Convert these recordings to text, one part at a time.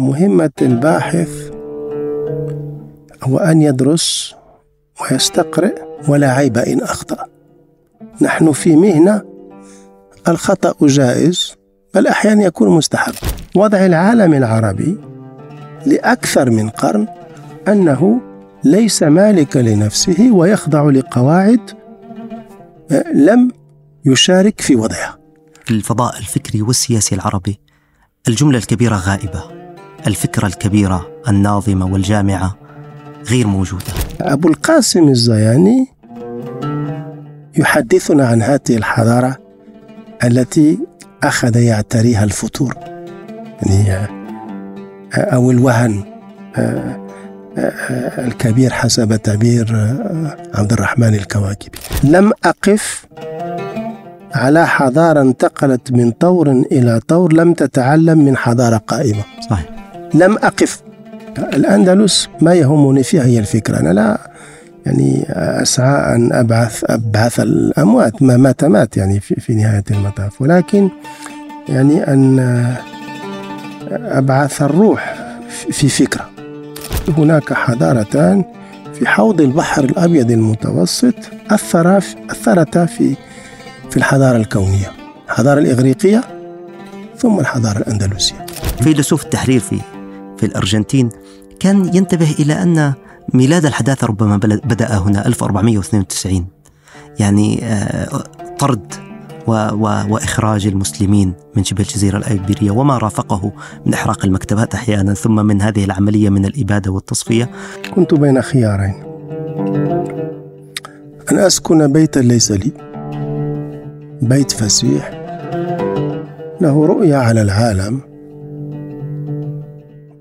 مهمة الباحث هو أن يدرس ويستقرئ ولا عيب إن أخطأ. نحن في مهنة الخطأ جائز بل أحيانا يكون مستحب. وضع العالم العربي لأكثر من قرن أنه ليس مالك لنفسه ويخضع لقواعد لم يشارك في وضعها. الفضاء الفكري والسياسي العربي الجملة الكبيرة غائبة. الفكرة الكبيرة الناظمة والجامعة غير موجودة. أبو القاسم الزياني يحدثنا عن هذه الحضارة التي أخذ يعتريها الفتور يعني آه، أو الوهن آه، آه، الكبير حسب تعبير عبد الرحمن الكواكبي. لم أقف على حضارة انتقلت من طور إلى طور لم تتعلم من حضارة قائمة. صحيح. لم أقف. الأندلس ما يهمني فيها هي الفكرة. أنا لا يعني أسعى أن أبعث أبعث الأموات ما مات مات يعني في, في نهاية المطاف. ولكن يعني أن أبعث الروح في فكرة. هناك حضارتان في حوض البحر الأبيض المتوسط أثرا أثرتا في في الحضارة الكونية. الحضارة الإغريقية ثم الحضارة الأندلسية. فيلسوف التحرير في في الأرجنتين كان ينتبه إلى أن ميلاد الحداثة ربما بدأ هنا 1492 يعني آه، طرد و و وإخراج المسلمين من شبه الجزيرة الأيبيرية وما رافقه من إحراق المكتبات أحيانا ثم من هذه العملية من الإبادة والتصفية. كنت بين خيارين. أن أسكن بيتا ليس لي. بيت فسيح. له رؤية على العالم.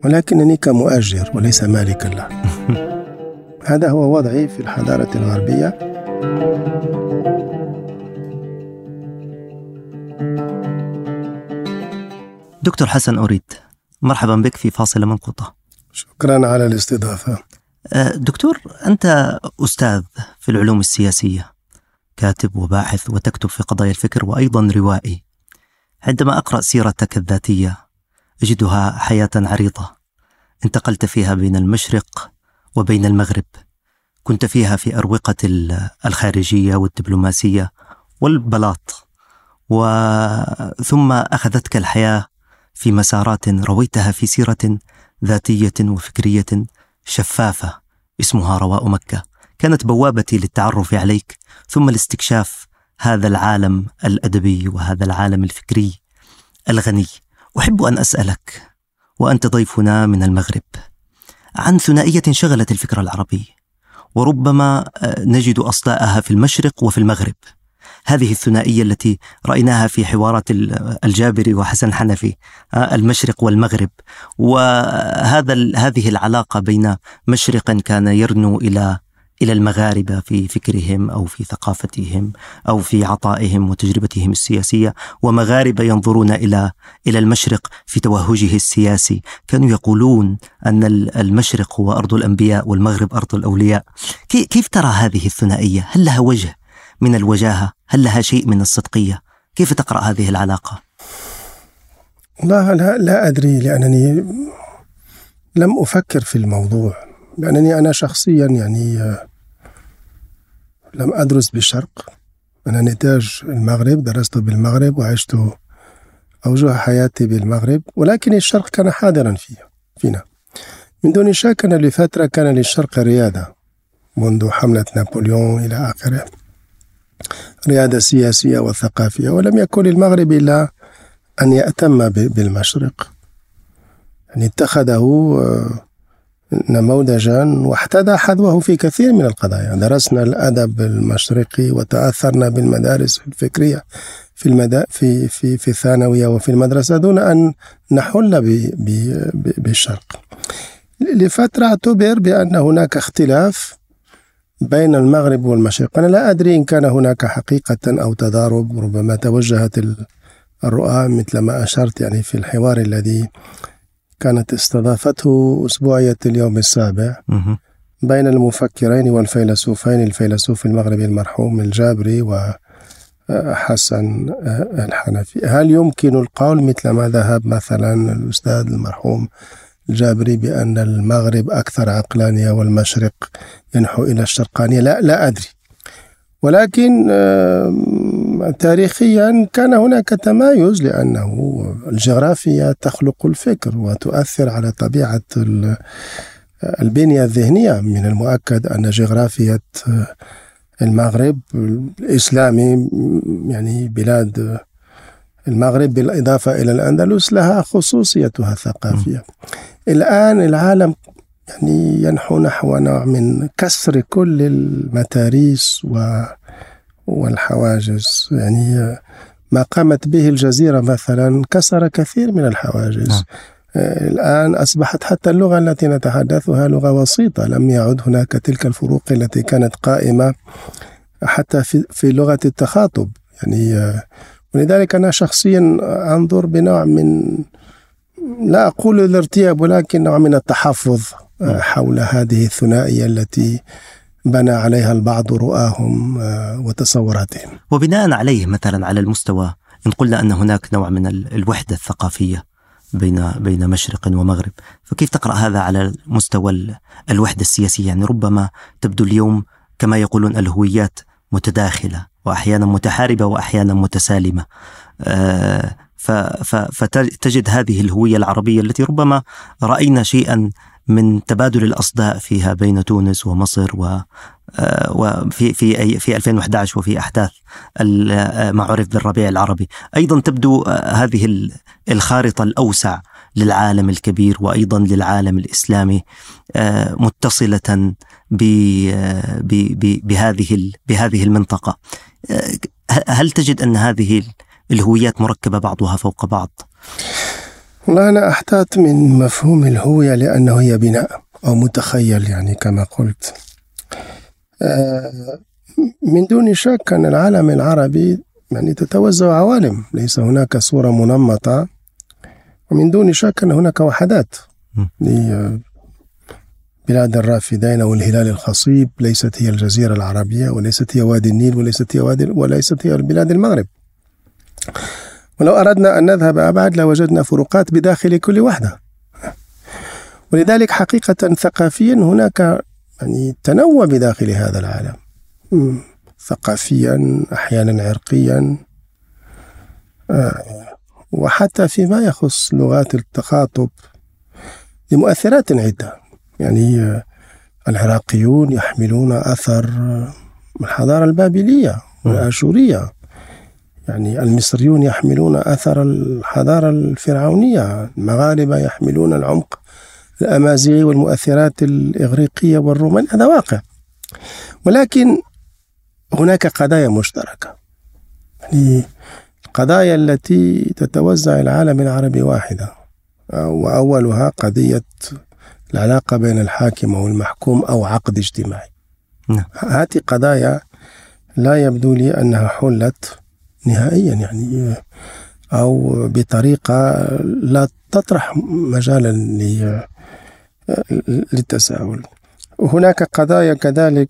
ولكنني كمؤجر وليس مالكا له هذا هو وضعي في الحضارة الغربية. دكتور حسن أريد مرحبا بك في فاصلة منقوطة شكرا على الاستضافة. أه، دكتور أنت أستاذ في العلوم السياسية كاتب وباحث وتكتب في قضايا الفكر وأيضا روائي. عندما أقرأ سيرتك الذاتية أجدها حياة عريضة. انتقلت فيها بين المشرق وبين المغرب. كنت فيها في أروقة الخارجية والدبلوماسية والبلاط. وثم أخذتك الحياة في مسارات رويتها في سيرة ذاتية وفكرية شفافة اسمها رواء مكة. كانت بوابتي للتعرف عليك ثم لاستكشاف هذا العالم الأدبي وهذا العالم الفكري الغني. أحب أن أسألك وأنت ضيفنا من المغرب. عن ثنائية شغلت الفكر العربي وربما آه، نجد أصداءها في المشرق وفي المغرب. هذه الثنائية التي رأيناها في حوارات الجابري وحسن حنفي آه، المشرق والمغرب. وهذا هذه العلاقة بين مشرق كان يرنو إلى إلى المغاربة في فكرهم أو في ثقافتهم أو في عطائهم وتجربتهم السياسية ومغاربة ينظرون إلى إلى المشرق في توهجه السياسي. كانوا يقولون أن المشرق هو أرض الأنبياء والمغرب أرض الأولياء. كيف ترى هذه الثنائية؟ هل لها وجه من الوجاهة؟ هل لها شيء من الصدقية؟ كيف تقرأ هذه العلاقة؟ لا لا, لا أدري لأنني لم أفكر في الموضوع لأنني أنا شخصيا يعني لم أدرس بالشرق أنا نتاج المغرب درست بالمغرب وعشت أوجه حياتي بالمغرب ولكن الشرق كان حاضرا فيها فينا. من دون شك أن لفترة كان للشرق ريادة منذ حملة نابليون إلى آخره. ريادة سياسية وثقافية ولم يكن للمغرب إلا أن يأتم بالمشرق. يعني اتخذه آه، نموذجا واحتذى حذوه في كثير من القضايا. درسنا الأدب المشرقي وتأثرنا بالمدارس الفكرية في المدا في في في الثانوية وفي المدرسة دون أن نحل بالشرق. لفترة اعتبر بأن هناك اختلاف بين المغرب والمشرق. أنا لا أدري إن كان هناك حقيقة أو تضارب ربما توجهت الرؤى مثل ما أشرت يعني في الحوار الذي كانت استضافته أسبوعية اليوم السابع بين المفكرين والفيلسوفين الفيلسوف المغربي المرحوم الجابري وحسن الحنفي. هل يمكن القول مثل ما ذهب مثلا الأستاذ المرحوم الجابري بأن المغرب أكثر عقلانية والمشرق ينحو إلى الشرقانية؟ لا لا أدري. ولكن تاريخيا كان هناك تمايز لأنه الجغرافيا تخلق الفكر وتؤثر على طبيعة البنية الذهنية. من المؤكد أن جغرافية المغرب الإسلامي يعني بلاد المغرب بالإضافة إلى الأندلس لها خصوصيتها الثقافية. الآن العالم يعني ينحو نحو نوع من كسر كل المتاريس و والحواجز يعني ما قامت به الجزيرة مثلا كسر كثير من الحواجز نعم. آه، الآن أصبحت حتى اللغة التي نتحدثها لغة وسيطة لم يعد هناك تلك الفروق التي كانت قائمة حتى في, في لغة التخاطب يعني آه، ولذلك أنا شخصيا أنظر بنوع من لا أقول الارتياب ولكن نوع من التحفظ آه، نعم. حول هذه الثنائية التي بنى عليها البعض رؤاهم وتصوراتهم. وبناء عليه مثلا على المستوى إن قلنا أن هناك نوع من الوحدة الثقافية بين بين مشرق ومغرب فكيف تقرأ هذا على مستوى الوحدة السياسية؟ يعني ربما تبدو اليوم كما يقولون الهويات متداخلة وأحيانا متحاربة وأحيانا متسالمة. آه، فتجد هذه الهوية العربية التي ربما رأينا شيئا من تبادل الأصداء فيها بين تونس ومصر و آه، وفي في في 2011 وفي أحداث آه، ما عرف بالربيع العربي، أيضا تبدو آه، هذه الخارطة الأوسع للعالم الكبير وأيضا للعالم الإسلامي متصلة بهذه بهذه المنطقة. هل تجد أن هذه الهويات مركبة بعضها فوق بعض؟ والله أنا أحتاط من مفهوم الهوية لأنه هي بناء أو متخيل يعني كما قلت. آه، من دون شك أن العالم العربي يعني تتوزع عوالم. ليس هناك صورة منمطة. ومن دون شك أن هناك وحدات بلاد الرافدين أو الهلال الخصيب. ليست هي الجزيرة العربية وليست هي وادي النيل وليست هي وادي وليست هي بلاد المغرب. ولو أردنا أن نذهب أبعد لوجدنا فروقات بداخل كل وحدة. ولذلك حقيقة ثقافيا هناك يعني تنوع بداخل هذا العالم. ثقافيا أحيانا عرقيا. آه، وحتى فيما يخص لغات التخاطب لمؤثرات عدة. يعني آه، العراقيون يحملون أثر الحضارة البابلية والآشورية. يعني المصريون يحملون أثر الحضارة الفرعونية المغاربة يحملون العمق الأمازيغي والمؤثرات الإغريقية والرومانية. هذا واقع. ولكن هناك قضايا مشتركة. يعني القضايا التي تتوزع العالم العربي واحدة وأولها قضية العلاقة بين الحاكم والمحكوم أو عقد اجتماعي. نعم. هذه قضايا لا يبدو لي أنها حلت نهائيا يعني أو بطريقة لا تطرح مجالا للتساؤل. هناك قضايا كذلك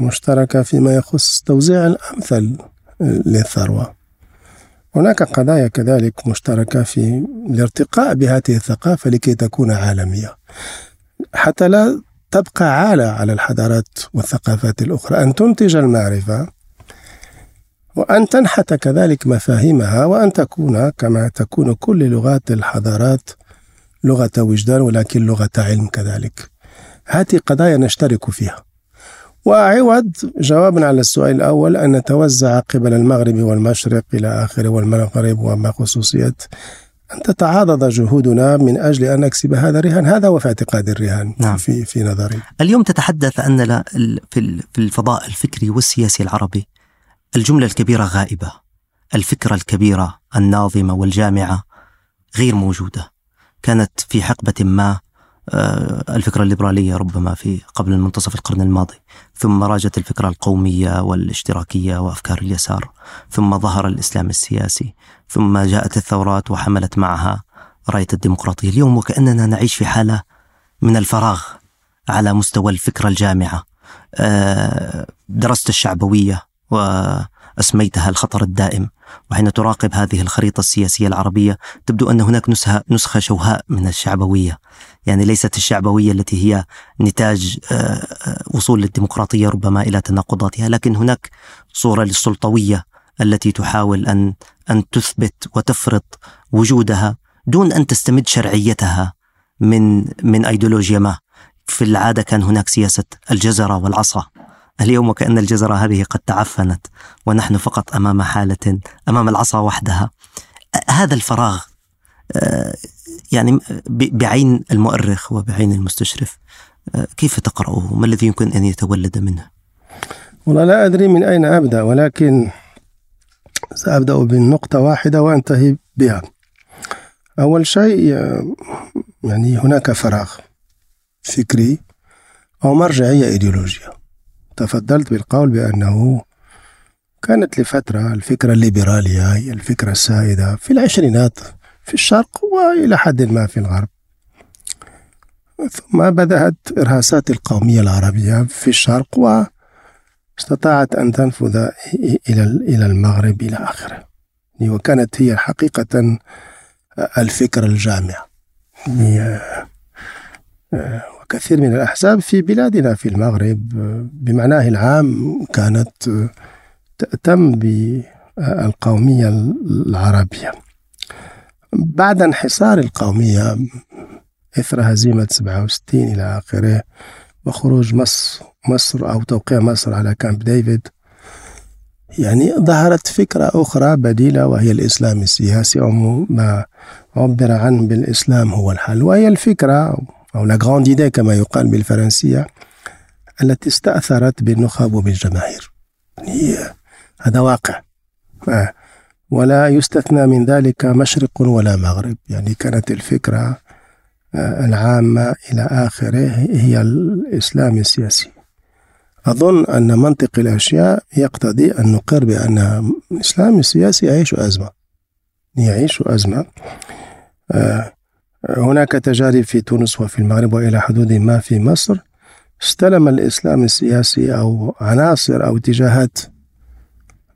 مشتركة فيما يخص توزيع الأمثل للثروة. هناك قضايا كذلك مشتركة في الارتقاء بهذه الثقافة لكي تكون عالمية. حتى لا تبقى عالة على الحضارات والثقافات الأخرى. أن تنتج المعرفة وأن تنحت كذلك مفاهيمها وأن تكون كما تكون كل لغات الحضارات لغة وجدان ولكن لغة علم كذلك. هذه قضايا نشترك فيها. وعوض جوابا على السؤال الأول أن نتوزع قبل المغرب والمشرق إلى آخره والمغرب وما خصوصية أن تتعاضد جهودنا من أجل أن نكسب هذا الرهان. هذا هو في اعتقاد الرهان نعم. في, في نظري. اليوم تتحدث أن في الفضاء الفكري والسياسي العربي الجملة الكبيرة غائبة. الفكرة الكبيرة الناظمة والجامعة غير موجودة. كانت في حقبة ما آه، الفكرة الليبرالية ربما في قبل منتصف القرن الماضي. ثم راجت الفكرة القومية والاشتراكية وأفكار اليسار. ثم ظهر الإسلام السياسي. ثم جاءت الثورات وحملت معها راية الديمقراطية. اليوم وكأننا نعيش في حالة من الفراغ على مستوى الفكرة الجامعة. آه، درست الشعبوية. وأسميتها الخطر الدائم. وحين تراقب هذه الخريطة السياسية العربية تبدو أن هناك نسخة, نسخة شوهاء من الشعبوية. يعني ليست الشعبوية التي هي نتاج آه، آه، وصول الديمقراطية ربما إلى تناقضاتها لكن هناك صورة للسلطوية التي تحاول أن أن تثبت وتفرض وجودها دون أن تستمد شرعيتها من من أيديولوجيا ما. في العادة كان هناك سياسة الجزرة والعصا. اليوم وكأن الجزرة هذه قد تعفنت ونحن فقط أمام حالة أمام العصا وحدها هذا الفراغ آه، يعني بعين المؤرخ وبعين المستشرف آه، كيف تقرأه؟ ما الذي يمكن أن يتولد منه؟ والله لا أدري من أين أبدأ ولكن سأبدأ بنقطة واحدة وأنتهي بها أول شيء آه، يعني هناك فراغ فكري أو مرجعية إيديولوجية تفضلت بالقول بأنه كانت لفترة الفكرة الليبرالية هي الفكرة السائدة في العشرينات في الشرق وإلى حد ما في الغرب. ثم بدأت إرهاسات القومية العربية في الشرق واستطاعت أن تنفذ إلى إلى المغرب إلى آخره. وكانت هي حقيقة الفكرة الجامعة. وكثير من الأحزاب في بلادنا في المغرب بمعناه العام كانت تهتم بالقومية العربية. بعد انحصار القومية إثر هزيمة 67 إلى آخره وخروج مصر مصر أو توقيع مصر على كامب ديفيد يعني ظهرت فكرة أخرى بديلة وهي الإسلام السياسي أو ما عبر عنه بالإسلام هو الحل. وهي الفكرة أو لا غراند إيدي كما يقال بالفرنسية التي استأثرت بالنخب وبالجماهير. يعني هذا واقع. ولا يستثنى من ذلك مشرق ولا مغرب. يعني كانت الفكرة آه، العامة إلى آخره هي الإسلام السياسي. أظن أن منطق الأشياء يقتضي أن نقر بأن الإسلام السياسي يعيش أزمة. يعيش أزمة. آه، هناك تجارب في تونس وفي المغرب وإلى حدود ما في مصر. استلم الإسلام السياسي أو عناصر أو اتجاهات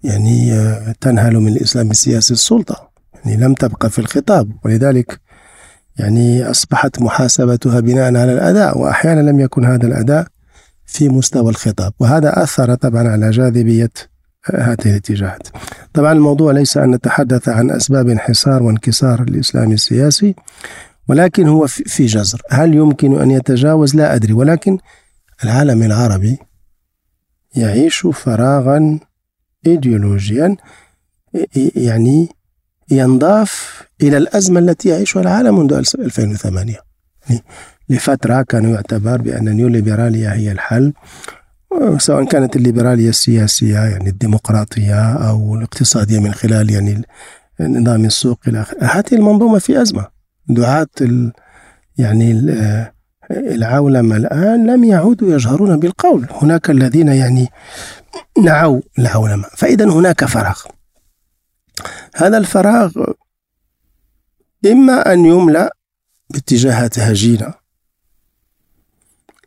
يعني آه، تنهل من الإسلام السياسي السلطة. يعني لم تبقى في الخطاب ولذلك يعني أصبحت محاسبتها بناء على الأداء وأحيانا لم يكن هذا الأداء في مستوى الخطاب. وهذا أثر طبعا على جاذبية هذه الاتجاهات. طبعا الموضوع ليس أن نتحدث عن أسباب انحسار وانكسار الإسلام السياسي. ولكن هو في جزر. هل يمكن أن يتجاوز؟ لا أدري. ولكن العالم العربي يعيش فراغا ايديولوجيا يعني ينضاف إلى الأزمة التي يعيشها العالم منذ 2008 يعني لفترة كان يعتبر بأن النيوليبرالية هي الحل سواء كانت الليبرالية السياسية يعني الديمقراطية أو الاقتصادية من خلال يعني نظام السوق إلى آخره. هذه المنظومة في أزمة. دعاة يعني ال العولمة الآن لم يعودوا يجهرون بالقول. هناك الذين يعني نعوا العولمة فإذا هناك فراغ. هذا الفراغ إما أن يملأ باتجاهات هجينة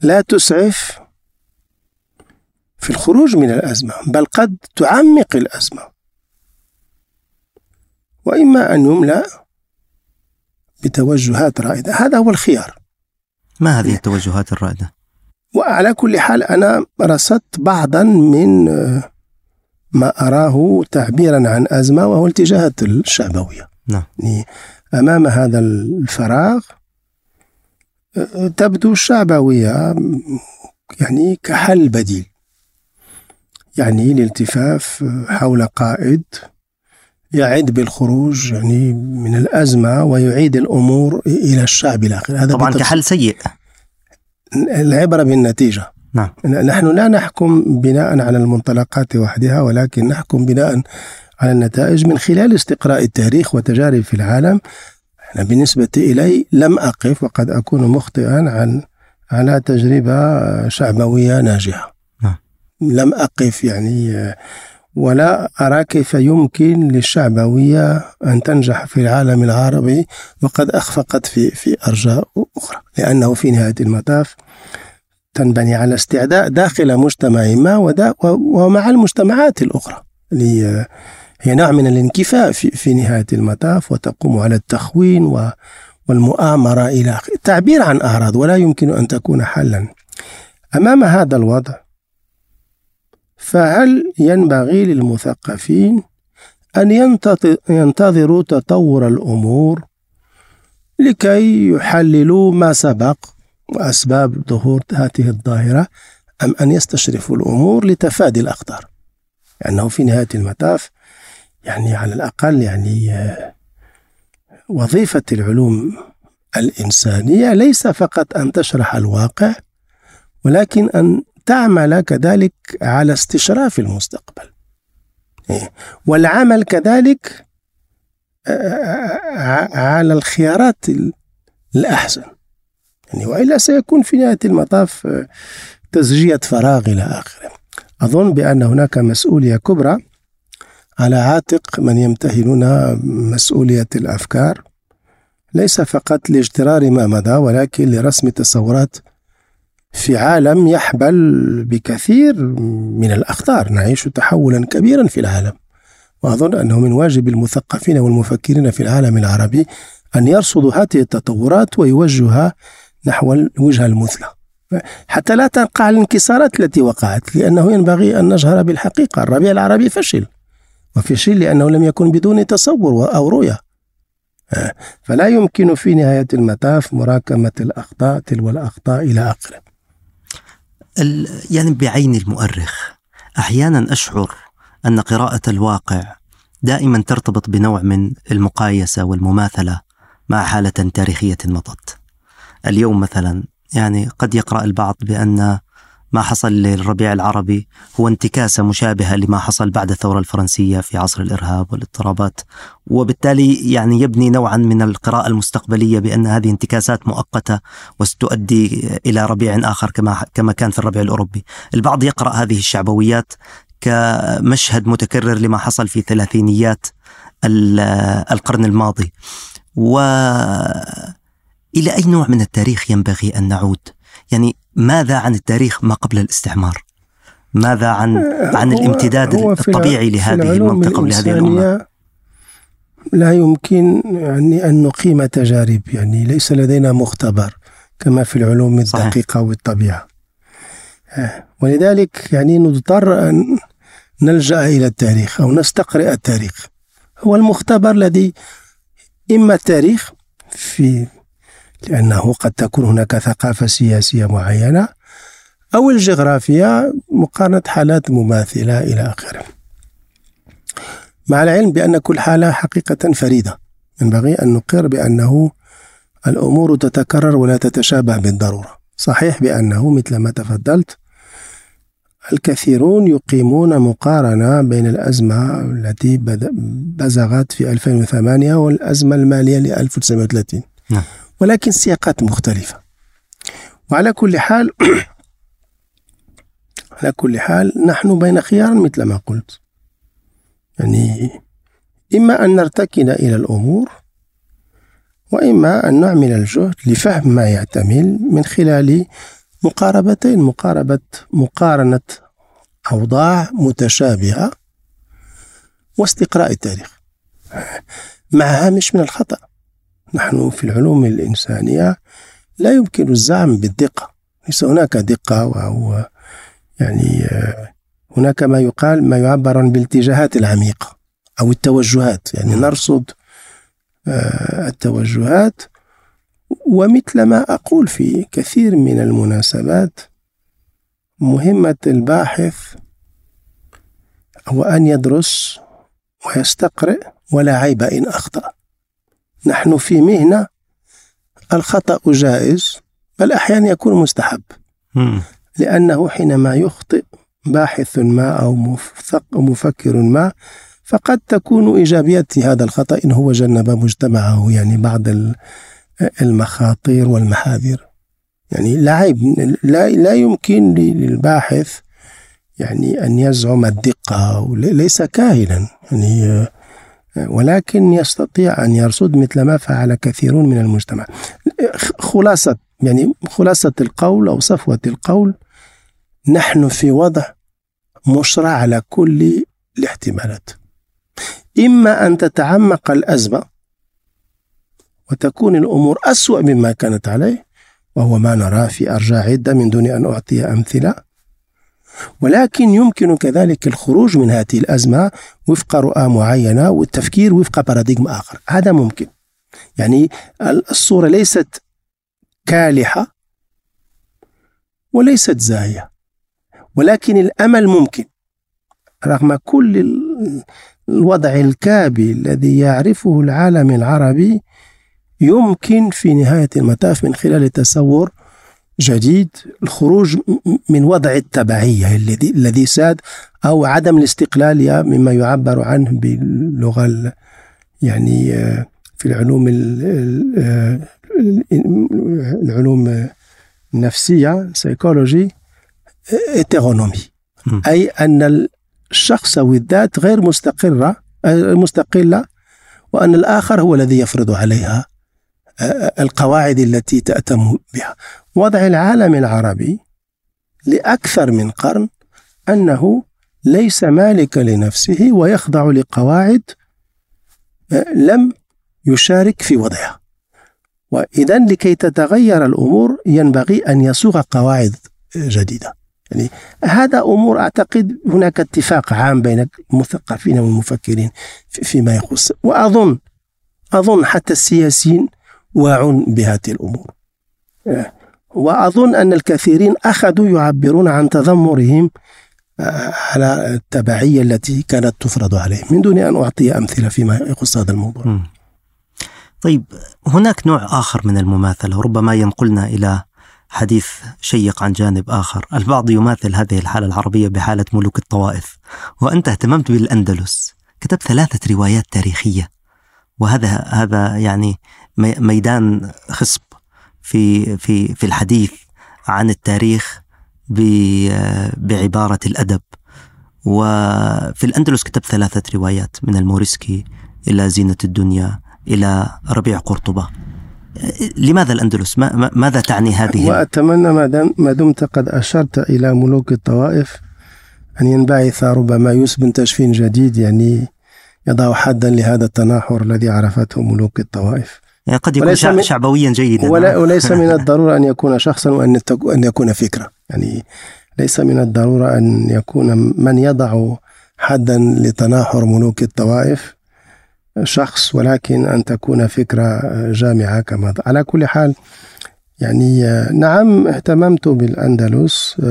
لا تسعف في الخروج من الأزمة بل قد تعمق الأزمة. وإما أن يملأ بتوجهات رائدة هذا هو الخيار ما هذه التوجهات الرائدة؟ وعلى كل حال أنا رصدت بعضا من ما أراه تعبيرا عن أزمة وهو الاتجاهات الشعبوية نعم. يعني أمام هذا الفراغ تبدو الشعبوية يعني كحل بديل يعني الالتفاف حول قائد يعد بالخروج يعني من الأزمة ويعيد الأمور إلى الشعب الآخر. هذا طبعا كحل سيء. العبرة بالنتيجة. نعم. نحن لا نحكم بناء على المنطلقات وحدها ولكن نحكم بناء على النتائج من خلال استقراء التاريخ وتجارب في العالم. أنا بالنسبة إلي لم أقف وقد أكون مخطئا عن على تجربة شعبوية ناجحة. نعم. لم أقف يعني ولا أرى كيف يمكن للشعبوية أن تنجح في العالم العربي وقد أخفقت في في أرجاء أخرى لأنه في نهاية المطاف تنبني على استعداء داخل مجتمع ما ومع المجتمعات الأخرى هي نوع من الانكفاء في, في نهاية المطاف وتقوم على التخوين والمؤامرة إلى التعبير عن أعراض ولا يمكن أن تكون حلا. أمام هذا الوضع فهل ينبغي للمثقفين أن ينتظروا تطور الأمور لكي يحللوا ما سبق وأسباب ظهور هذه الظاهرة أم أن يستشرفوا الأمور لتفادي الأخطار؟ لأنه في نهاية المطاف يعني على الأقل يعني آه، وظيفة العلوم الإنسانية ليس فقط أن تشرح الواقع ولكن أن تعمل كذلك على استشراف المستقبل. إيه. والعمل كذلك آه، آه، على الخيارات الأحسن. يعني وإلا سيكون في نهاية المطاف تزجية فراغ إلى آخره. أظن بأن هناك مسؤولية كبرى على عاتق من يمتهنون مسؤولية الأفكار. ليس فقط لاجترار ما مضى ولكن لرسم تصورات في عالم يحبل بكثير من الأخطار. نعيش تحولا كبيرا في العالم. وأظن أنه من واجب المثقفين والمفكرين في العالم العربي أن يرصدوا هذه التطورات ويوجهها نحو الوجهة المثلى. حتى لا تقع الانكسارات التي وقعت لأنه ينبغي أن نجهر بالحقيقة. الربيع العربي فشل وفشل لأنه لم يكن بدون تصور أو رؤية آه، فلا يمكن في نهاية المطاف مراكمة الأخطاء تلو الأخطاء إلى آخره يعني بعين المؤرخ. أحيانا أشعر أن قراءة الواقع دائما ترتبط بنوع من المقايسة والمماثلة مع حالة تاريخية مضت. اليوم مثلا يعني قد يقرأ البعض بأن ما حصل للربيع العربي هو انتكاسة مشابهة لما حصل بعد الثورة الفرنسية في عصر الإرهاب والاضطرابات. وبالتالي يعني يبني نوعا من القراءة المستقبلية بأن هذه انتكاسات مؤقتة وستؤدي إلى ربيع آخر كما كما كان في الربيع الأوروبي. البعض يقرأ هذه الشعبويات كمشهد متكرر لما حصل في ثلاثينيات القرن الماضي. و إلى أي نوع من التاريخ ينبغي أن نعود؟ يعني ماذا عن التاريخ ما قبل الاستعمار؟ ماذا عن آه، عن الامتداد الطبيعي لهذه المنطقة ولهذه الأمة؟ لا يمكن يعني أن نقيم تجارب يعني ليس لدينا مختبر كما في العلوم الدقيقة والطبيعة. آه، ولذلك يعني نضطر أن نلجأ إلى التاريخ أو نستقرئ التاريخ. هو المختبر الذي إما التاريخ في لأنه قد تكون هناك ثقافة سياسية معينة أو الجغرافيا مقارنة حالات مماثلة إلى آخره. مع العلم بأن كل حالة حقيقة فريدة ينبغي أن نقر بأنه الأمور تتكرر ولا تتشابه بالضرورة. صحيح بأنه مثل ما تفضلت الكثيرون يقيمون مقارنة بين الأزمة التي بزغت في 2008 والأزمة المالية ل 1930 نعم. ولكن سياقات مختلفة. وعلى كل حال على كل حال نحن بين خيار مثل ما قلت. يعني إما أن نرتكن إلى الأمور وإما أن نعمل الجهد لفهم ما يحتمل من خلال مقاربتين مقاربة مقارنة أوضاع متشابهة واستقراء التاريخ. مع هامش من الخطأ. نحن في العلوم الإنسانية لا يمكن الزعم بالدقة. ليس هناك دقة أو يعني آه، هناك ما يقال ما يعبر عن بالاتجاهات العميقة أو التوجهات. يعني نرصد آه، التوجهات ومثل ما أقول في كثير من المناسبات مهمة الباحث هو أن يدرس ويستقرئ ولا عيب إن أخطأ. نحن في مهنة الخطأ جائز بل أحيانا يكون مستحب. لأنه حينما يخطئ باحث ما أو مفكر ما فقد تكون إيجابية هذا الخطأ إن هو جنب مجتمعه يعني بعض المخاطر والمحاذير. يعني لا عيب لا, لا يمكن للباحث يعني أن يزعم الدقة ليس كاهنا. يعني ولكن يستطيع أن يرصد مثل ما فعل كثيرون من المجتمع. خلاصة يعني خلاصة القول أو صفوة القول نحن في وضع مشرع على كل الاحتمالات. إما أن تتعمق الأزمة وتكون الأمور أسوأ مما كانت عليه وهو ما نراه في أرجاء عدة من دون أن أعطي أمثلة. ولكن يمكن كذلك الخروج من هذه الأزمة وفق رؤى معينة والتفكير وفق باراديغم آخر. هذا ممكن. يعني الصورة ليست كالحة وليست زاهية. ولكن الأمل ممكن. رغم كل الوضع الكابي الذي يعرفه العالم العربي يمكن في نهاية المطاف من خلال تصور جديد الخروج من وضع التبعية الذي الذي ساد أو عدم الاستقلالية مما يعبر عنه باللغة يعني آه، في العلوم آه، العلوم النفسية psychologie hétéronomie أي أن الشخص أو الذات غير مستقرة آه، مستقلة وأن الآخر هو الذي يفرض عليها القواعد التي تأتم بها. وضع العالم العربي لأكثر من قرن أنه ليس مالك لنفسه ويخضع لقواعد آه، لم يشارك في وضعها. وإذا لكي تتغير الأمور ينبغي أن يصوغ قواعد جديدة. يعني هذا أمور أعتقد هناك اتفاق عام بين المثقفين والمفكرين فيما يخص. وأظن أظن حتى السياسيين واع بهذه الأمور. آه، وأظن أن الكثيرين أخذوا يعبرون عن تذمرهم آه، على التبعية التي كانت تفرض عليهم. من دون أن أعطي أمثلة فيما يخص هذا الموضوع. طيب هناك نوع آخر من المماثلة وربما ينقلنا إلى حديث شيق عن جانب آخر. البعض يماثل هذه الحالة العربية بحالة ملوك الطوائف. وأنت اهتممت بالأندلس. كتبت ثلاثة روايات تاريخية. وهذا هذا يعني ميدان خصب في في في الحديث عن التاريخ بعبارة الأدب وفي الأندلس كتب ثلاثة روايات من الموريسكي إلى زينة الدنيا إلى ربيع قرطبة لماذا الأندلس؟ ما ماذا تعني هذه؟ وأتمنى ما دمت قد أشرت إلى ملوك الطوائف أن ينبعث ربما يوسف بن تشفين جديد يعني يضع حدا لهذا التناحر الذي عرفته ملوك الطوائف قد يكون شع... شعبويا جيدا. ولا وليس من الضرورة أن يكون شخصا وأن أن يكون فكرة. يعني ليس من الضرورة أن يكون من يضع حدا لتناحر ملوك الطوائف شخص ولكن أن تكون فكرة جامعة كما على كل حال يعني نعم اهتممت بالأندلس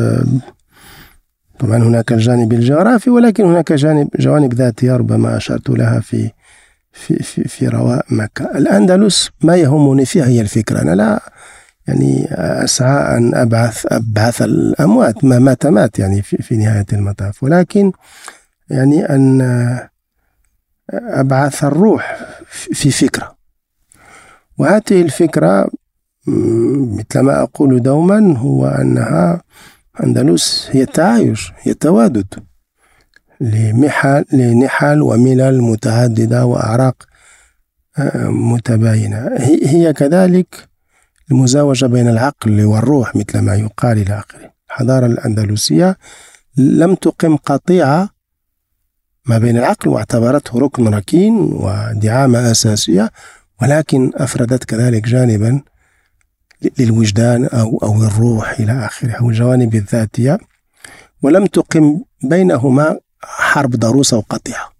طبعا هناك الجانب الجغرافي ولكن هناك جانب جوانب ذاتية ربما أشرت لها في في في, في رواء مكة. الأندلس ما يهمني فيها هي الفكرة. أنا لا يعني أسعى أن أبعث أبعث الأموات ما مات مات يعني في, في نهاية المطاف. ولكن يعني أن أبعث الروح في فكرة. وهذه الفكرة مثل ما أقول دوما هو أنها أندلس هي التعايش هي التوادد. لمحل لنحل وملل متعددة وأعراق آه، متباينة. هي كذلك المزاوجة بين العقل والروح مثل ما يقال إلى آخره. الحضارة الأندلسية لم تقم قطيعة ما بين العقل واعتبرته ركن ركين ودعامة أساسية ولكن أفردت كذلك جانبا للوجدان أو أو الروح إلى آخره أو الجوانب الذاتية. ولم تقم بينهما حرب ضروسة وقطيعة.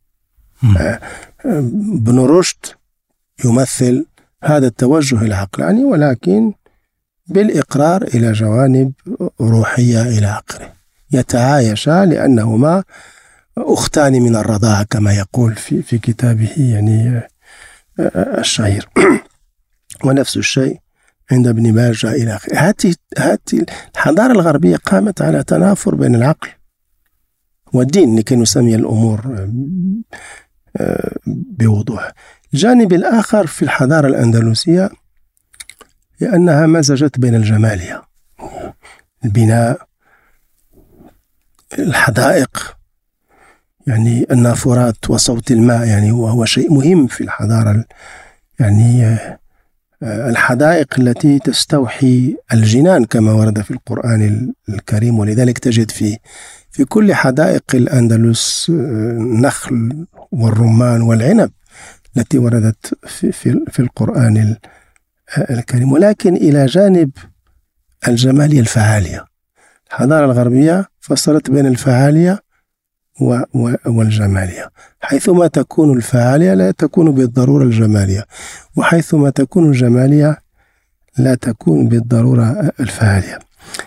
آه، ابن رشد يمثل هذا التوجه العقلاني ولكن بالإقرار إلى جوانب روحية إلى آخره. يتعايشا لأنهما أختان من الرضاعة كما يقول في, في كتابه يعني آه، آه، الشهير. ونفس الشيء عند ابن ماجه إلى آخره. هذه الحضارة الغربية قامت على تنافر بين العقل والدين لكي نسمي الأمور آه، بوضوح. الجانب الآخر في الحضارة الأندلسية هي أنها مزجت بين الجمالية البناء الحدائق. يعني النافورات وصوت الماء يعني وهو شيء مهم في الحضارة يعني آه، الحدائق التي تستوحي الجنان كما ورد في القرآن الكريم ولذلك تجد في في كل حدائق الأندلس آه، نخل والرمان والعنب التي وردت في, في, في القرآن الكريم. ولكن إلى جانب الجمالية الفعالية. الحضارة الغربية فصلت بين الفعالية والجمالية. حيثما تكون الفعالية لا تكون بالضرورة الجمالية وحيثما تكون الجمالية لا تكون بالضرورة الفعالية.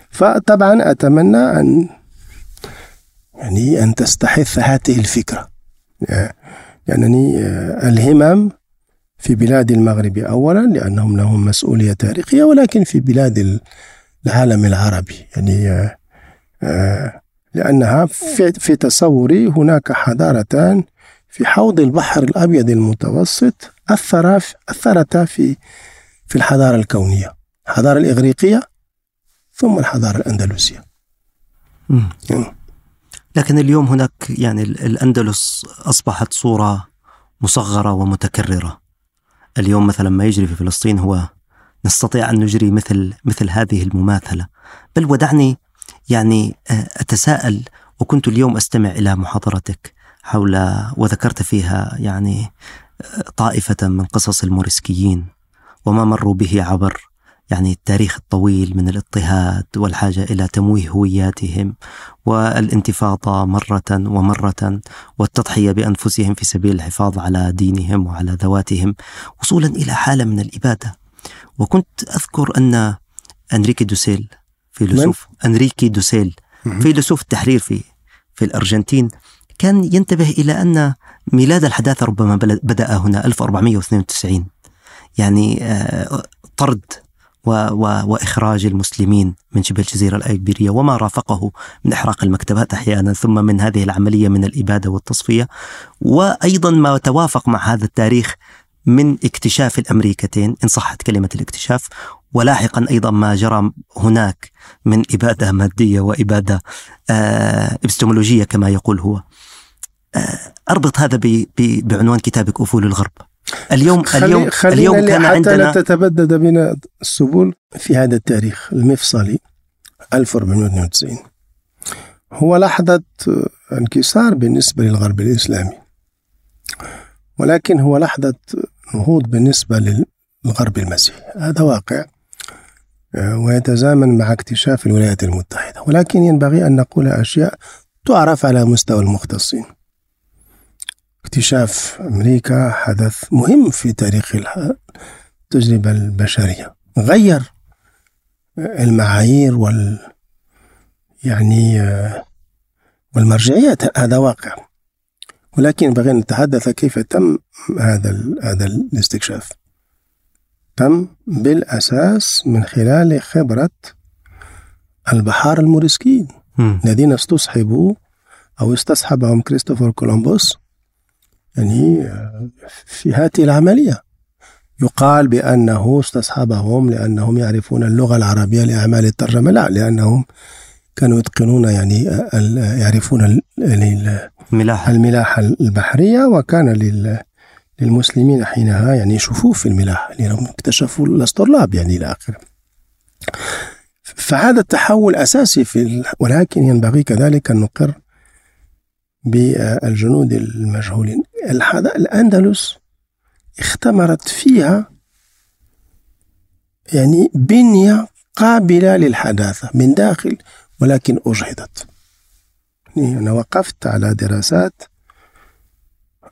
فطبعا أتمنى أن يعني أن تستحث هذه الفكرة. لأنني الهمم في بلاد المغرب أولا لأنهم لهم مسؤولية تاريخية ولكن في بلاد العالم العربي. يعني لأنها في تصوري هناك حضارتان في حوض البحر الأبيض المتوسط أثرتا في في الحضارة الكونية الحضارة الإغريقية ثم الحضارة الأندلسية. لكن اليوم هناك يعني الأندلس أصبحت صورة مصغرة ومتكررة. اليوم مثلا ما يجري في فلسطين هو نستطيع أن نجري مثل مثل هذه المماثلة. بل ودعني يعني آه، أتساءل وكنت اليوم أستمع إلى محاضرتك حول وذكرت فيها يعني آه، طائفة من قصص الموريسكيين وما مروا به عبر يعني التاريخ الطويل من الاضطهاد والحاجة إلى تمويه هوياتهم والانتفاضة مرة ومرة والتضحية بأنفسهم في سبيل الحفاظ على دينهم وعلى ذواتهم وصولا إلى حالة من الإبادة. وكنت أذكر أن أنريكي دوسيل فيلسوف. أنريكي دوسيل فيلسوف التحرير في في الأرجنتين كان ينتبه إلى أن ميلاد الحداثة ربما بدأ هنا 1492 يعني آه، طرد و و وإخراج المسلمين من شبه الجزيرة الأيبيرية وما رافقه من إحراق المكتبات أحيانا ثم من هذه العملية من الإبادة والتصفية. وأيضا ما توافق مع هذا التاريخ من اكتشاف الأمريكتين إن صحت كلمة الاكتشاف ولاحقا أيضا ما جرى هناك من إبادة مادية وإبادة آه إبستمولوجية كما يقول هو. آه أربط هذا بعنوان كتابك أفول الغرب. اليوم خلي اليوم اليوم كان حتى عندنا لا تتبدد بنا السبل في هذا التاريخ المفصلي 1492 هو لحظة انكسار بالنسبة للغرب الإسلامي. ولكن هو لحظة نهوض بالنسبة للغرب المسيحي. هذا واقع. آه، ويتزامن مع اكتشاف الولايات المتحدة. ولكن ينبغي أن نقول أشياء تعرف على مستوى المختصين. اكتشاف أمريكا حدث مهم في تاريخ التجربة البشرية. غير المعايير وال يعني والمرجعيات هذا واقع. ولكن ينبغي أن نتحدث كيف تم هذا هذا الاستكشاف. تم بالأساس من خلال خبرة البحار الموريسكيين الذين استصحبوا أو استصحبهم كريستوفر كولومبوس يعني في هذه العملية. يقال بأنه استصحبهم لأنهم يعرفون اللغة العربية لأعمال الترجمة لا لأنهم كانوا يتقنون يعني يعرفون الملاحة. الملاحة البحرية وكان للمسلمين حينها يعني شفوف في الملاحة لأنهم اكتشفوا الأسطرلاب يعني إلى آخره. فهذا التحول أساسي في ولكن ينبغي كذلك أن نقر بالجنود المجهولين. الأندلس اختمرت فيها يعني بنية قابلة للحداثة من داخل ولكن أجهضت. يعني أنا وقفت على دراسات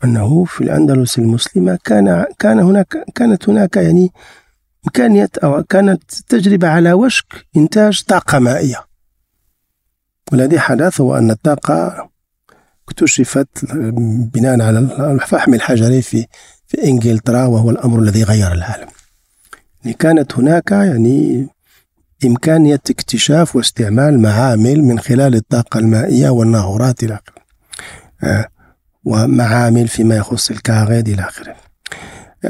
أنه في الأندلس المسلمة كان كان هناك كانت هناك يعني إمكانية أو كانت تجربة على وشك إنتاج طاقة مائية والذي حدث هو أن الطاقة اكتشفت بناء على الفحم الحجري في في إنجلترا وهو الأمر الذي غير العالم. يعني كانت هناك يعني إمكانية اكتشاف واستعمال معامل من خلال الطاقة المائية والناغورات إلى آخره آه، ومعامل فيما يخص الكاغيد إلى آخره.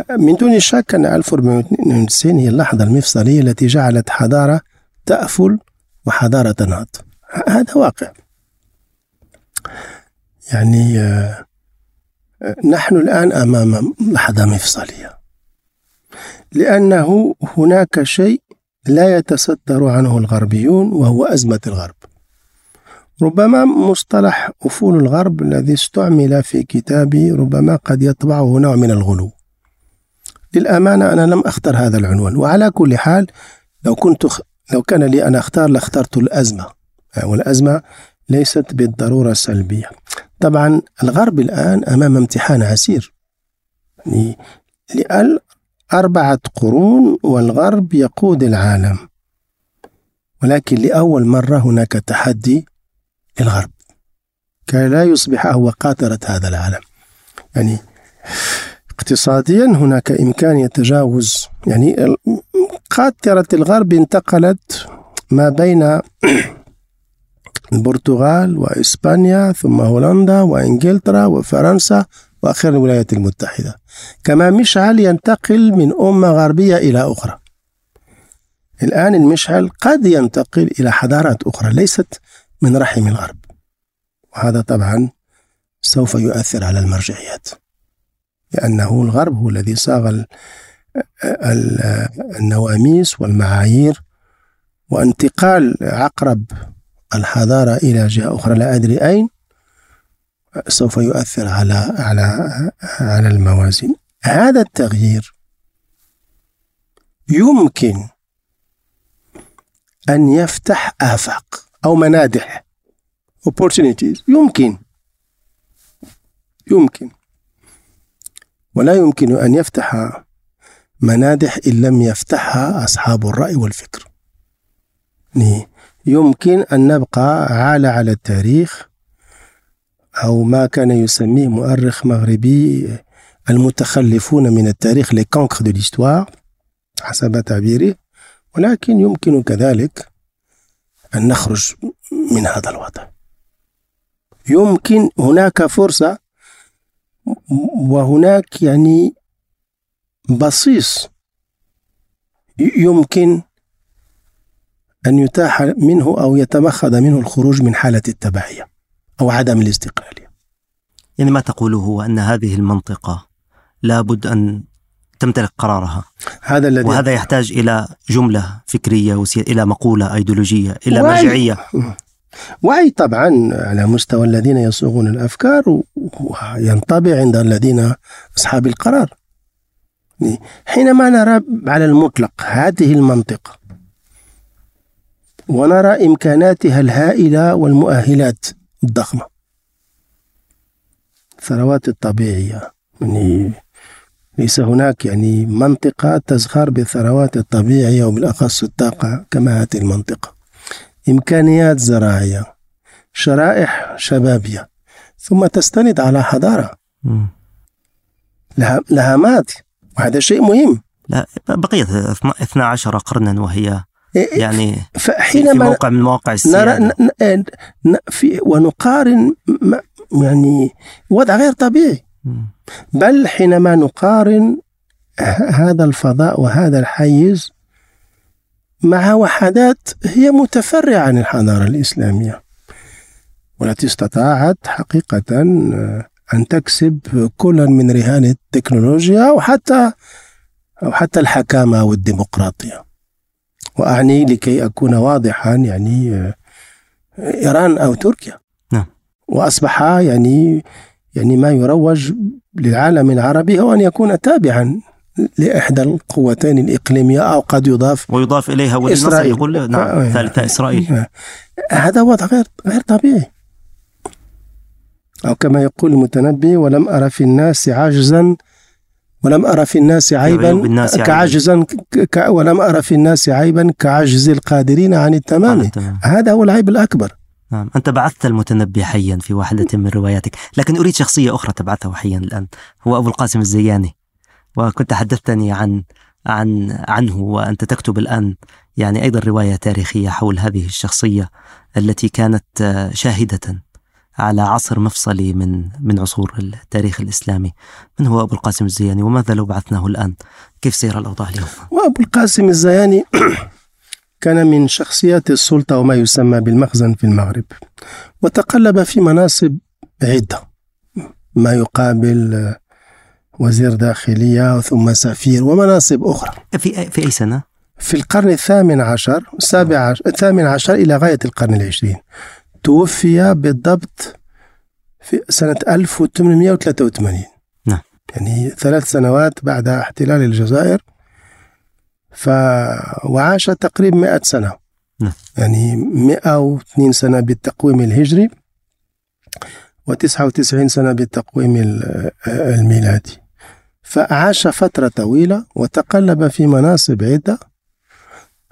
من دون شك أن 1492 هي اللحظة المفصلية التي جعلت حضارة تأفل وحضارة تنهض هذا واقع. يعني آه، نحن الآن أمام لحظة مفصلية. لأنه هناك شيء لا يتصدر عنه الغربيون وهو أزمة الغرب. ربما مصطلح أفول الغرب الذي استعمل في كتابي ربما قد يطبعه نوع من الغلو. للأمانة أنا لم أختر هذا العنوان وعلى كل حال لو كنت لو كان لي أن أختار لاخترت الأزمة. والأزمة ليست بالضرورة سلبية طبعا الغرب الآن أمام امتحان عسير. يعني لأل أربعة قرون والغرب يقود العالم. ولكن لأول مرة هناك تحدي للغرب كي لا يصبح هو قاطرة هذا العالم. يعني اقتصاديا هناك إمكان يتجاوز. يعني قاطرة الغرب انتقلت ما بين البرتغال وإسبانيا ثم هولندا وإنجلترا وفرنسا وأخيرا الولايات المتحدة. كما مشعل ينتقل من أمة غربية إلى أخرى. الآن المشعل قد ينتقل إلى حضارات أخرى ليست من رحم الغرب. وهذا طبعا سوف يؤثر على المرجعيات لأنه الغرب هو الذي صاغ النواميس والمعايير وانتقال عقرب الحضارة إلى جهة أخرى لا أدري أين سوف يؤثر على على على الموازين. هذا التغيير يمكن أن يفتح آفاق. أو منادح. Opportunities. يمكن. يمكن. ولا يمكن أن يفتح منادح إن لم يفتحها أصحاب الرأي والفكر. يمكن أن نبقى عالة على التاريخ أو ما كان يسميه مؤرخ مغربي المتخلفون من التاريخ لي دو حسب تعبيره ولكن يمكن كذلك أن نخرج من هذا الوضع. يمكن هناك فرصة وهناك يعني بصيص يمكن أن يتاح منه أو يتمخض منه الخروج من حالة التبعية أو عدم الاستقلالية. يعني ما تقوله هو أن هذه المنطقة لابد أن تمتلك قرارها. هذا الذي وهذا يحتاج إلى جملة فكرية وسي... إلى مقولة أيديولوجية إلى وعي. مرجعية وعي طبعا على مستوى الذين يصوغون الأفكار وينطبع عند الذين أصحاب القرار. حينما نرى على المطلق هذه المنطقة ونرى إمكاناتها الهائلة والمؤهلات الضخمة. الثروات الطبيعية يعني ليس هناك يعني منطقة تزخر بالثروات الطبيعية وبالأخص الطاقة كما هذه المنطقة. إمكانيات زراعية شرائح شبابية ثم تستند على حضارة. لها, لها ماضي وهذا شيء مهم. لا بقيت 12 قرنا وهي إيه، إيه، يعني فحينما في موقع من مواقع السيادة نرى في ونقارن يعني وضع غير طبيعي. بل حينما نقارن هذا الفضاء وهذا الحيز مع وحدات هي متفرعة عن الحضارة الإسلامية. والتي استطاعت حقيقة أن تكسب كلا من رهان التكنولوجيا أو حتى أو حتى الحكامة والديمقراطية. وأعني لكي أكون واضحا يعني إيران أو تركيا. نعم. وأصبح يعني يعني ما يروج للعالم العربي هو أن يكون تابعا لإحدى القوتين الإقليمية أو قد يضاف ويضاف إليها إسرائيل. يقول نعم آه ثالثة إسرائيل. آه. هذا وضع غير غير طبيعي. أو كما يقول المتنبي ولم أرى في الناس عجزا ولم أرى في الناس عيبا كعجزا ولم أرى في الناس عيبا كعجز القادرين عن التمام. هذا هو العيب الأكبر. نعم أنت بعثت المتنبي حيا في واحدة من رواياتك لكن أريد شخصية أخرى تبعثه حيا الآن هو أبو القاسم الزياني وكنت حدثتني عن عن عنه وأنت تكتب الآن يعني أيضا رواية تاريخية حول هذه الشخصية التي كانت شاهدة على عصر مفصلي من من عصور التاريخ الإسلامي، من هو أبو القاسم الزياني وماذا لو بعثناه الآن؟ كيف سيرى الأوضاع اليوم؟ وأبو القاسم الزياني كان من شخصيات السلطة وما يسمى بالمخزن في المغرب وتقلب في مناصب عدة ما يقابل وزير داخلية ثم سفير ومناصب أخرى في في أي سنة؟ في القرن الثامن عشر السابع عشر الثامن عشر إلى غاية القرن العشرين توفي بالضبط في سنة 1883 نعم. يعني ثلاث سنوات بعد احتلال الجزائر ف... وعاش تقريبا 100 سنة. نعم. يعني 102 سنة بالتقويم الهجري و99 سنة بالتقويم ال- الميلادي. فعاش فترة طويلة وتقلب في مناصب عدة.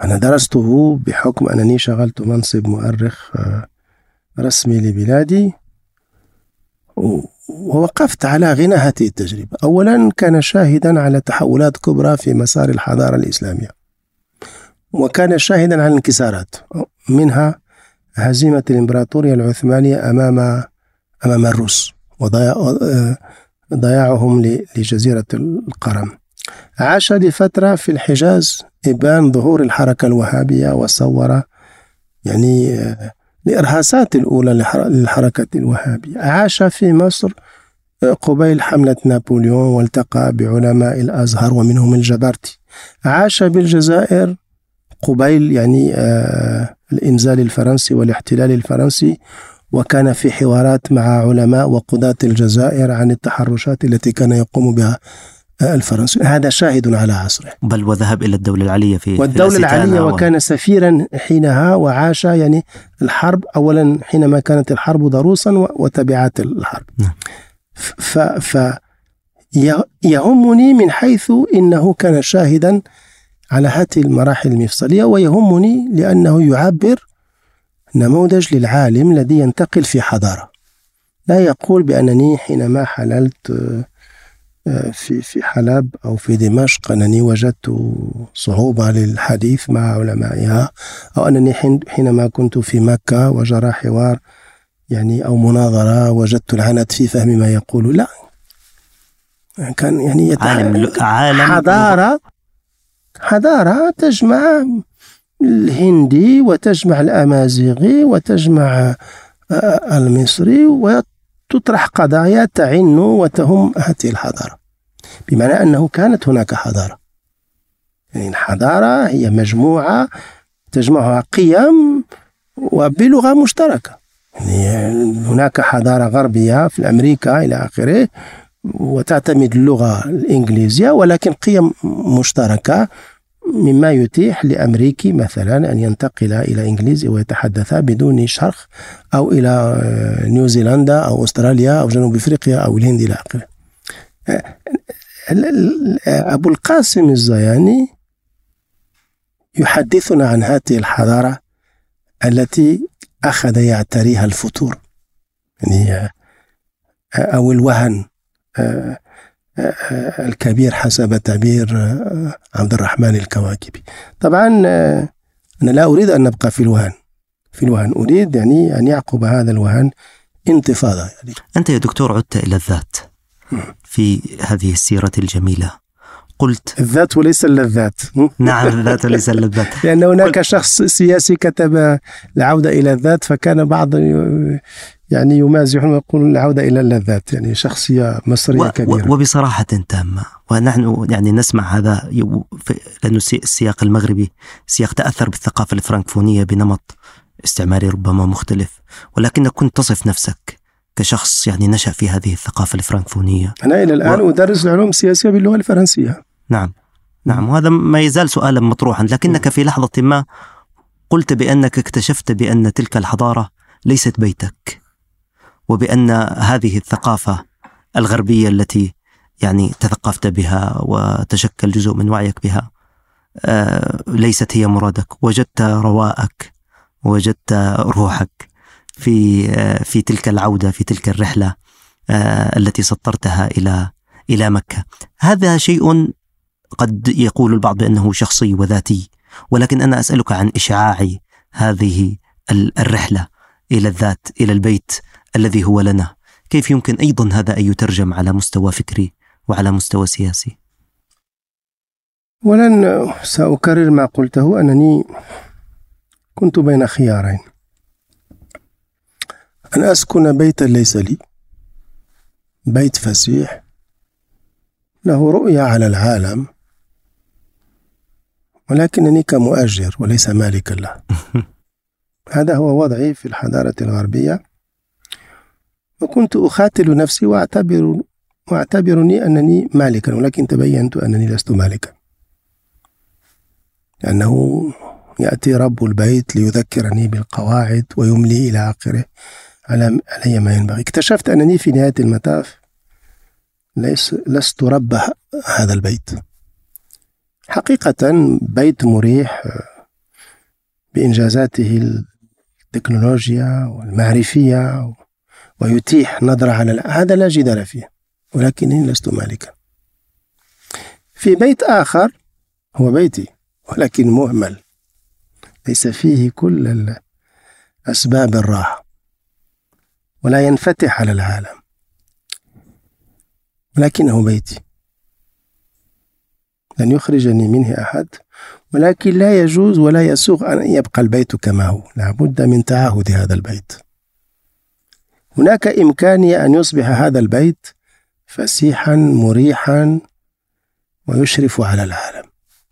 أنا درسته بحكم أنني شغلت منصب مؤرخ آه، رسمي لبلادي. ووقفت على غنى هذه التجربة. أولا كان شاهدا على تحولات كبرى في مسار الحضارة الإسلامية وكان شاهدا على انكسارات منها هزيمة الإمبراطورية العثمانية أمام أمام الروس وضياع ضياعهم ل- لجزيرة القرم. عاش لفترة في الحجاز إبان ظهور الحركة الوهابية وصور يعني الإرهاصات الأولى لحر- للحركة الوهابية. عاش في مصر آه، قبيل حملة نابليون والتقى بعلماء الأزهر ومنهم الجبرتي. عاش بالجزائر قبيل يعني آه، الإنزال الفرنسي والاحتلال الفرنسي وكان في حوارات مع علماء وقضاة الجزائر عن التحرشات التي كان يقوم بها الفرنسي. هذا شاهد على عصره. بل وذهب إلى الدولة العلية في والدولة العلية وكان سفيرا حينها وعاش يعني الحرب أولا حينما كانت الحرب ضروسا وتبعات الحرب. نعم. ف, ف يهمني من حيث إنه كان شاهدا على هذه المراحل المفصلية ويهمني لأنه يعبر نموذج للعالم الذي ينتقل في حضارة. لا يقول بأنني حينما حللت في في حلب أو في دمشق أنني وجدت صعوبة للحديث مع علمائها أو أنني حين- حينما كنت في مكة وجرى حوار يعني أو مناظرة وجدت العنت في فهم ما يقول لا كان يعني. عالم عالم حضارة حضارة تجمع الهندي وتجمع الأمازيغي وتجمع المصري وتطرح قضايا تعن وتهم هذه الحضارة بمعنى أنه كانت هناك حضارة. يعني الحضارة هي مجموعة تجمعها قيم وبلغة مشتركة. يعني هناك حضارة غربية في أمريكا إلى آخره وتعتمد اللغة الإنجليزية ولكن قيم مشتركة مما يتيح لأمريكي مثلا أن ينتقل إلى إنجليزي ويتحدث بدون شرخ أو إلى آه، نيوزيلندا أو أستراليا أو جنوب أفريقيا أو الهند إلى آخره. آه، ال- أبو القاسم الزياني يحدثنا عن هذه الحضارة التي أخذ يعتريها الفتور يعني آه، أو الوهن آه، آه، الكبير حسب تعبير آه، عبد الرحمن الكواكبي. طبعا آه، أنا لا أريد أن نبقى في الوهن في الوهن أريد يعني أن يعقب هذا الوهن انتفاضة يعني. أنت يا دكتور عدت إلى الذات في هذه السيرة الجميلة. قلت الذات وليس اللذات نعم الذات وليس اللذات لأن هناك شخص سياسي كتب العودة إلى الذات فكان بعض يعني يمازح ويقول العودة إلى اللذات يعني شخصية مصرية و- كبيرة. وبصراحة تامة ونحن يعني نسمع هذا السي- السياق المغربي سياق تأثر بالثقافة الفرنكفونية بنمط استعماري ربما مختلف ولكنك كنت تصف نفسك كشخص يعني نشأ في هذه الثقافة الفرنكفونية. أنا إلى الآن و- أدرس العلوم السياسية باللغة الفرنسية. نعم نعم وهذا ما يزال سؤالا مطروحا لكنك في لحظة ما قلت بأنك اكتشفت بأن تلك الحضارة ليست بيتك. وبأن هذه الثقافة الغربية التي يعني تثقفت بها وتشكل جزء من وعيك بها آه، ليست هي مرادك. وجدت رواءك وجدت روحك في آه، في تلك العودة في تلك الرحلة آه، التي سطرتها إلى إلى مكة. هذا شيء قد يقول البعض بأنه شخصي وذاتي ولكن أنا أسألك عن إشعاع هذه ال- الرحلة إلى الذات إلى البيت. الذي هو لنا. كيف يمكن أيضا هذا أن يترجم على مستوى فكري وعلى مستوى سياسي؟ ولن سأكرر ما قلته أنني كنت بين خيارين. أن أسكن بيتا ليس لي بيت فسيح له رؤية على العالم ولكنني كمؤجر وليس مالكا له. هذا هو وضعي في الحضارة الغربية. وكنت أخاتل نفسي وأعتبر وأعتبرني أنني مالكا ولكن تبينت أنني لست مالكا. لأنه يأتي رب البيت ليذكرني بالقواعد ويملي إلى آخره. على علي ما ينبغي. اكتشفت أنني في نهاية المطاف ليس لست رب هذا البيت. حقيقة بيت مريح بإنجازاته التكنولوجيا والمعرفية ويتيح نظرة على هذا لا جدال فيه ولكنني لست مالكا. في بيت آخر هو بيتي ولكن مهمل. ليس فيه كل أسباب الراحة ولا ينفتح على العالم. ولكنه بيتي. لن يخرجني منه أحد ولكن لا يجوز ولا يسوغ أن يبقى البيت كما هو. لابد من تعهد هذا البيت. هناك إمكانية أن يصبح هذا البيت فسيحا مريحا ويشرف على العالم.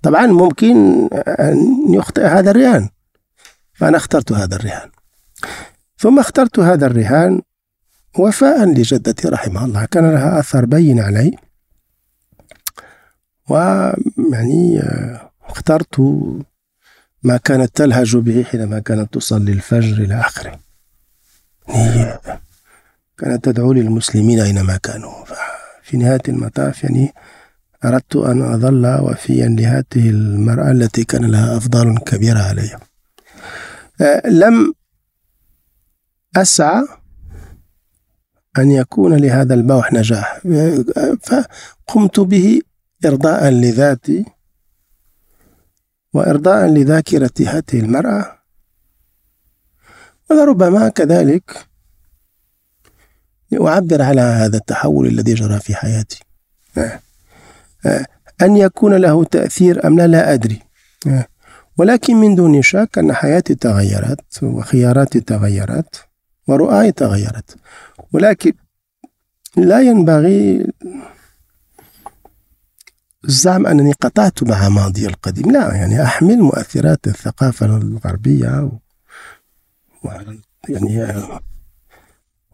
طبعا ممكن أن يخطئ هذا الرهان فأنا اخترت هذا الرهان. ثم اخترت هذا الرهان وفاء لجدتي رحمها الله. كان لها أثر بين علي ويعني اخترت ما كانت تلهج به حينما كانت تصلي الفجر إلى آخره. كانت تدعو للمسلمين أينما كانوا. في نهاية المطاف يعني أردت أن أظل وفيا لهذه المرأة التي كان لها أفضال كبيرة علي. أه، لم أسعى أن يكون لهذا البوح نجاح. فقمت به إرضاء لذاتي وإرضاء لذاكرة هذه المرأة. ولربما كذلك لأعبر على هذا التحول الذي جرى في حياتي. أه، أه، أن يكون له تأثير أم لا لا أدري. أه، ولكن من دون شك أن حياتي تغيرت وخياراتي تغيرت ورؤاي تغيرت. ولكن لا ينبغي الزعم أنني قطعت مع ماضي القديم. لا يعني أحمل مؤثرات الثقافة الغربية و... يعني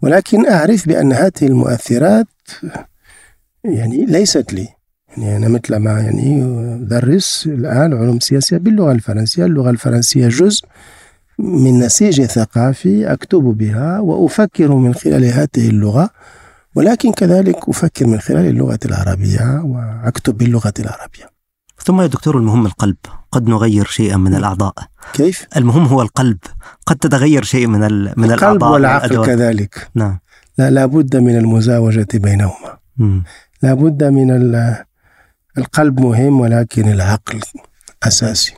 ولكن أعرف بأن هذه المؤثرات يعني ليست لي. يعني أنا مثل ما يعني أدرس الآن علوم سياسية باللغة الفرنسية. اللغة الفرنسية جزء من نسيج ثقافي أكتب بها وأفكر من خلال هذه اللغة ولكن كذلك أفكر من خلال اللغة العربية وأكتب باللغة العربية. ثم يا دكتور المهم القلب قد نغير شيئا من الأعضاء. كيف؟ المهم هو القلب قد تتغير شيء من, من الأعضاء القلب والعقل كذلك. نعم. لا لابد من المزاوجة بينهما. م. لابد من القلب مهم ولكن العقل أساسي.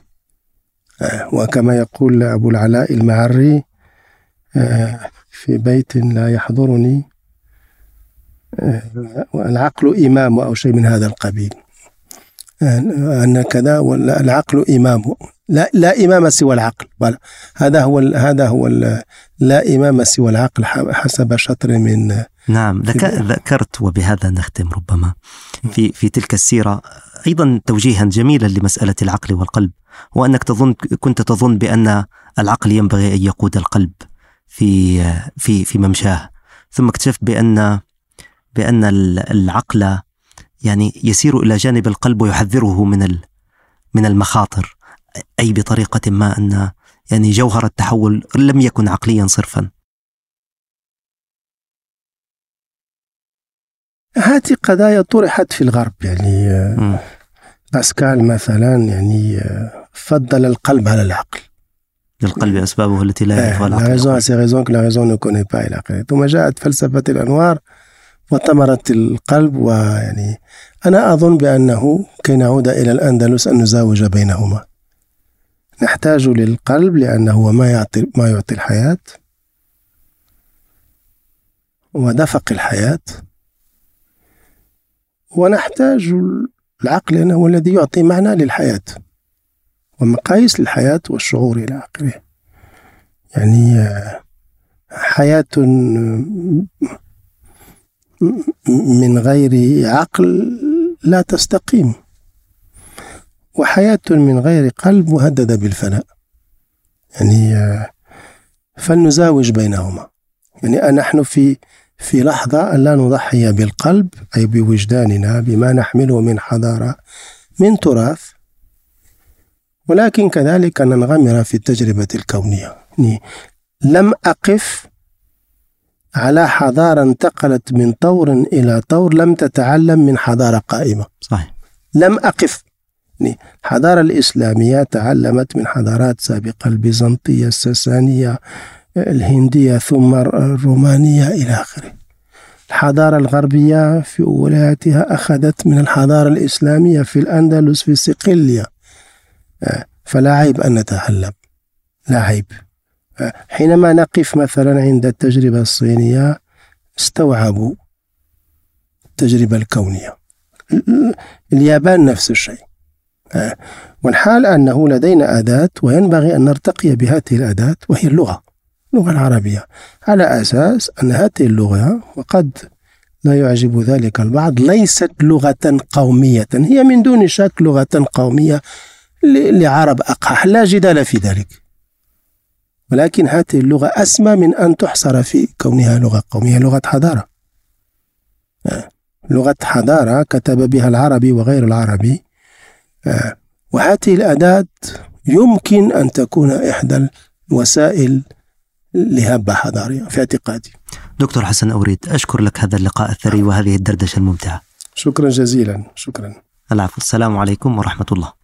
آه، وكما يقول أبو العلاء المعري آه، في بيت لا يحضرني آه، العقل إمام أو شيء من هذا القبيل. أن كذا العقل إمام. لا لا إمام سوى العقل. بل هذا هو هذا هو لا إمام سوى العقل حسب شطر من نعم ذكرت وبهذا نختم ربما. في في تلك السيرة أيضا توجيها جميلا لمسألة العقل والقلب وأنك تظن كنت تظن بأن العقل ينبغي أن يقود القلب في في في ممشاه ثم اكتشفت بأن بأن العقل يعني يسير إلى جانب القلب ويحذره من من المخاطر أي بطريقة ما أن يعني جوهر التحول لم يكن عقليا صرفا. هذه قضايا طرحت في الغرب يعني م. باسكال مثلا يعني فضل القلب على العقل. للقلب أسبابه التي لا يعرفها العقل. لا ريزون ses raisons la raison ne connaît pas إلى آخره ثم جاءت فلسفة الأنوار وطمرت القلب ويعني أنا أظن بأنه كي نعود إلى الأندلس أن نزاوج بينهما. نحتاج للقلب لأنه هو ما يعطي ما يعطي الحياة. ودفق الحياة. ونحتاج العقل لأنه هو الذي يعطي معنى للحياة. ومقاييس للحياة والشعور إلى آخره. يعني آه، حياة من غير عقل لا تستقيم. وحياة من غير قلب مهددة بالفناء. يعني آه، فلنزاوج بينهما. يعني نحن في في لحظة أن لا نضحي بالقلب أي بوجداننا بما نحمله من حضارة من تراث. ولكن كذلك أن ننغمر في التجربة الكونية. يعني لم أقف على حضارة انتقلت من طور إلى طور لم تتعلم من حضارة قائمة. صحيح. لم أقف. الحضارة الإسلامية تعلمت من حضارات سابقة البيزنطية الساسانية الهندية ثم الرومانية إلى آخره. الحضارة الغربية في أولاتها أخذت من الحضارة الإسلامية في الأندلس في صقلية آه، فلا عيب أن نتعلم. لا عيب. حينما نقف مثلا عند التجربة الصينية استوعبوا التجربة الكونية. اليابان نفس الشيء. والحال أنه لدينا أداة وينبغي أن نرتقي بهذه الأداة وهي اللغة اللغة العربية. على أساس أن هذه اللغة وقد لا يعجب ذلك البعض ليست لغة قومية. هي من دون شك لغة قومية لعرب أقحح لا جدال في ذلك. ولكن هذه اللغة أسمى من أن تحصر في كونها لغة قومية لغة حضارة. آه، لغة حضارة كتب بها العربي وغير العربي. آه، وهذه الأداة يمكن أن تكون إحدى الوسائل لهبة حضارية في اعتقادي. دكتور حسن أوريد أشكر لك هذا اللقاء الثري وهذه الدردشة الممتعة. شكرا جزيلا شكرا. العفو السلام عليكم ورحمة الله.